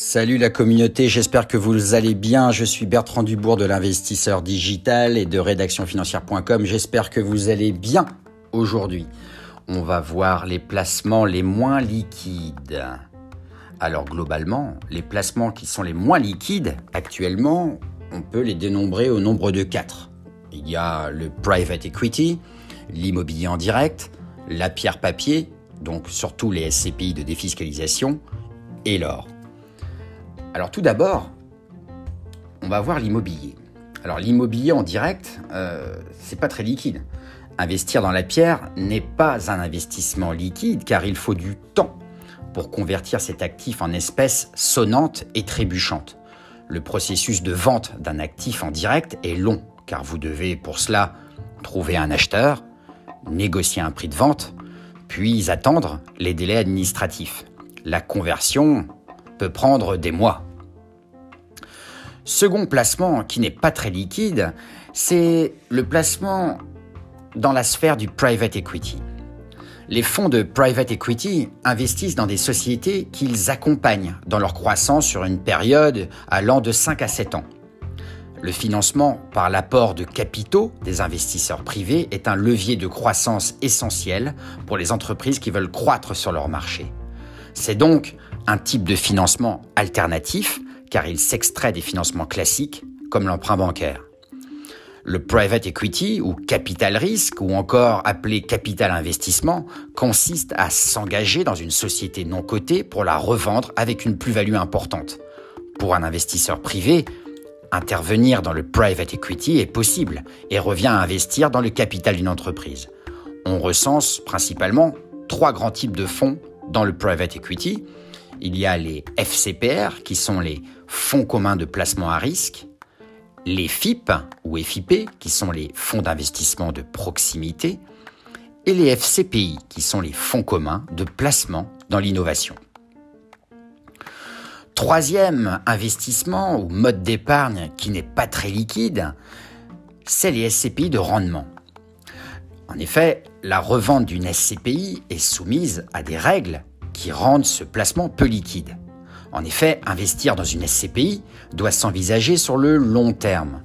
Salut la communauté, j'espère que vous allez bien. Je suis Bertrand Dubourg de l'investisseur digital et de rédactionfinancière.com. J'espère que vous allez bien aujourd'hui. On va voir les placements les moins liquides. Alors globalement, les placements qui sont les moins liquides actuellement, on peut les dénombrer au nombre de quatre. Il y a le private equity, l'immobilier en direct, la pierre papier, donc surtout les SCPI de défiscalisation, et l'or. Alors tout d'abord, on va voir l'immobilier. Alors l'immobilier en direct, euh, c'est pas très liquide. Investir dans la pierre n'est pas un investissement liquide car il faut du temps pour convertir cet actif en espèces sonnantes et trébuchantes. Le processus de vente d'un actif en direct est long car vous devez pour cela trouver un acheteur, négocier un prix de vente, puis attendre les délais administratifs. La conversion peut prendre des mois. Second placement qui n'est pas très liquide, c'est le placement dans la sphère du private equity. Les fonds de private equity investissent dans des sociétés qu'ils accompagnent dans leur croissance sur une période allant de 5 à 7 ans. Le financement par l'apport de capitaux des investisseurs privés est un levier de croissance essentiel pour les entreprises qui veulent croître sur leur marché. C'est donc un type de financement alternatif car il s'extrait des financements classiques comme l'emprunt bancaire. Le private equity ou capital risque ou encore appelé capital investissement consiste à s'engager dans une société non cotée pour la revendre avec une plus-value importante. Pour un investisseur privé, intervenir dans le private equity est possible et revient à investir dans le capital d'une entreprise. On recense principalement trois grands types de fonds dans le private equity, il y a les FCPR, qui sont les fonds communs de placement à risque, les FIP ou FIP, qui sont les fonds d'investissement de proximité, et les FCPI, qui sont les fonds communs de placement dans l'innovation. Troisième investissement ou mode d'épargne qui n'est pas très liquide, c'est les SCPI de rendement. En effet, la revente d'une SCPI est soumise à des règles qui rendent ce placement peu liquide. En effet, investir dans une SCPI doit s'envisager sur le long terme.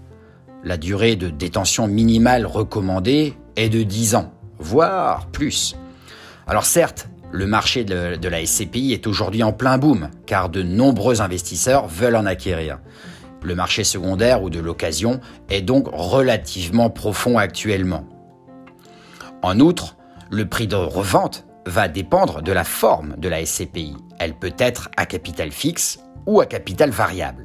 La durée de détention minimale recommandée est de 10 ans, voire plus. Alors certes, le marché de, la SCPI est aujourd'hui en plein boom, car de nombreux investisseurs veulent en acquérir. Le marché secondaire ou de l'occasion est donc relativement profond actuellement. En outre, le prix de revente va dépendre de la forme de la SCPI. Elle peut être à capital fixe ou à capital variable.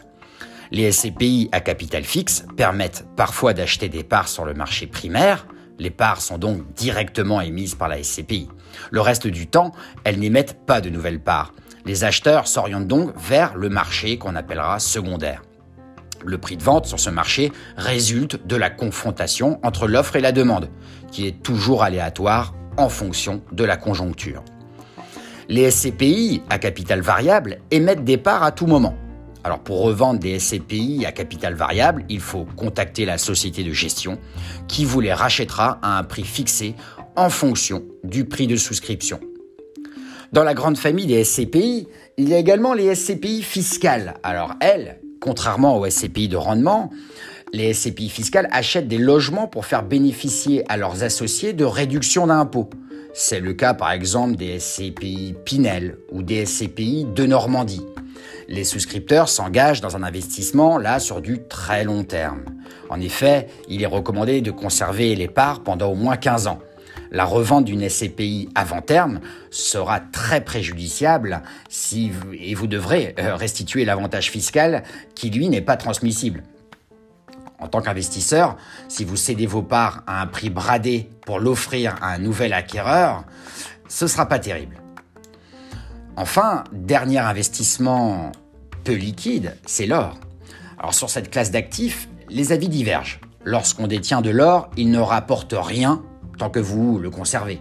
Les SCPI à capital fixe permettent parfois d'acheter des parts sur le marché primaire. Les parts sont donc directement émises par la SCPI. Le reste du temps, elles n'émettent pas de nouvelles parts. Les acheteurs s'orientent donc vers le marché qu'on appellera secondaire. Le prix de vente sur ce marché résulte de la confrontation entre l'offre et la demande, qui est toujours aléatoire en fonction de la conjoncture. Les SCPI à capital variable émettent des parts à tout moment. Alors pour revendre des SCPI à capital variable, il faut contacter la société de gestion qui vous les rachètera à un prix fixé en fonction du prix de souscription. Dans la grande famille des SCPI, il y a également les SCPI fiscales. Alors elles, contrairement aux SCPI de rendement, les SCPI fiscales achètent des logements pour faire bénéficier à leurs associés de réductions d'impôts. C'est le cas par exemple des SCPI Pinel ou des SCPI de Normandie. Les souscripteurs s'engagent dans un investissement là sur du très long terme. En effet, il est recommandé de conserver les parts pendant au moins 15 ans. La revente d'une SCPI avant terme sera très préjudiciable si et vous devrez euh, restituer l'avantage fiscal qui lui n'est pas transmissible. En tant qu'investisseur, si vous cédez vos parts à un prix bradé pour l'offrir à un nouvel acquéreur, ce ne sera pas terrible. Enfin, dernier investissement peu liquide, c'est l'or. Alors sur cette classe d'actifs, les avis divergent. Lorsqu'on détient de l'or, il ne rapporte rien tant que vous le conservez.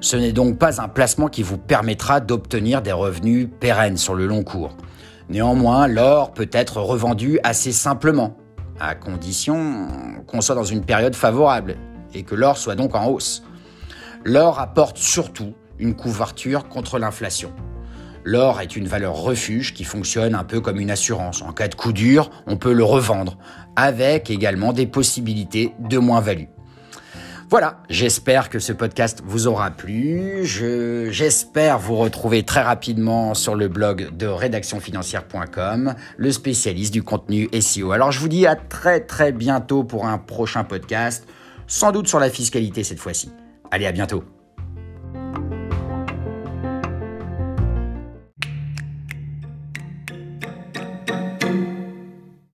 Ce n'est donc pas un placement qui vous permettra d'obtenir des revenus pérennes sur le long cours. Néanmoins, l'or peut être revendu assez simplement à condition qu'on soit dans une période favorable et que l'or soit donc en hausse. L'or apporte surtout une couverture contre l'inflation. L'or est une valeur refuge qui fonctionne un peu comme une assurance. En cas de coup dur, on peut le revendre, avec également des possibilités de moins-value. Voilà, j'espère que ce podcast vous aura plu. j'espère vous retrouver très rapidement sur le blog de rédactionfinancière.com, le spécialiste du contenu SEO. Alors je vous dis à très très bientôt pour un prochain podcast, sans doute sur la fiscalité cette fois-ci. Allez, à bientôt.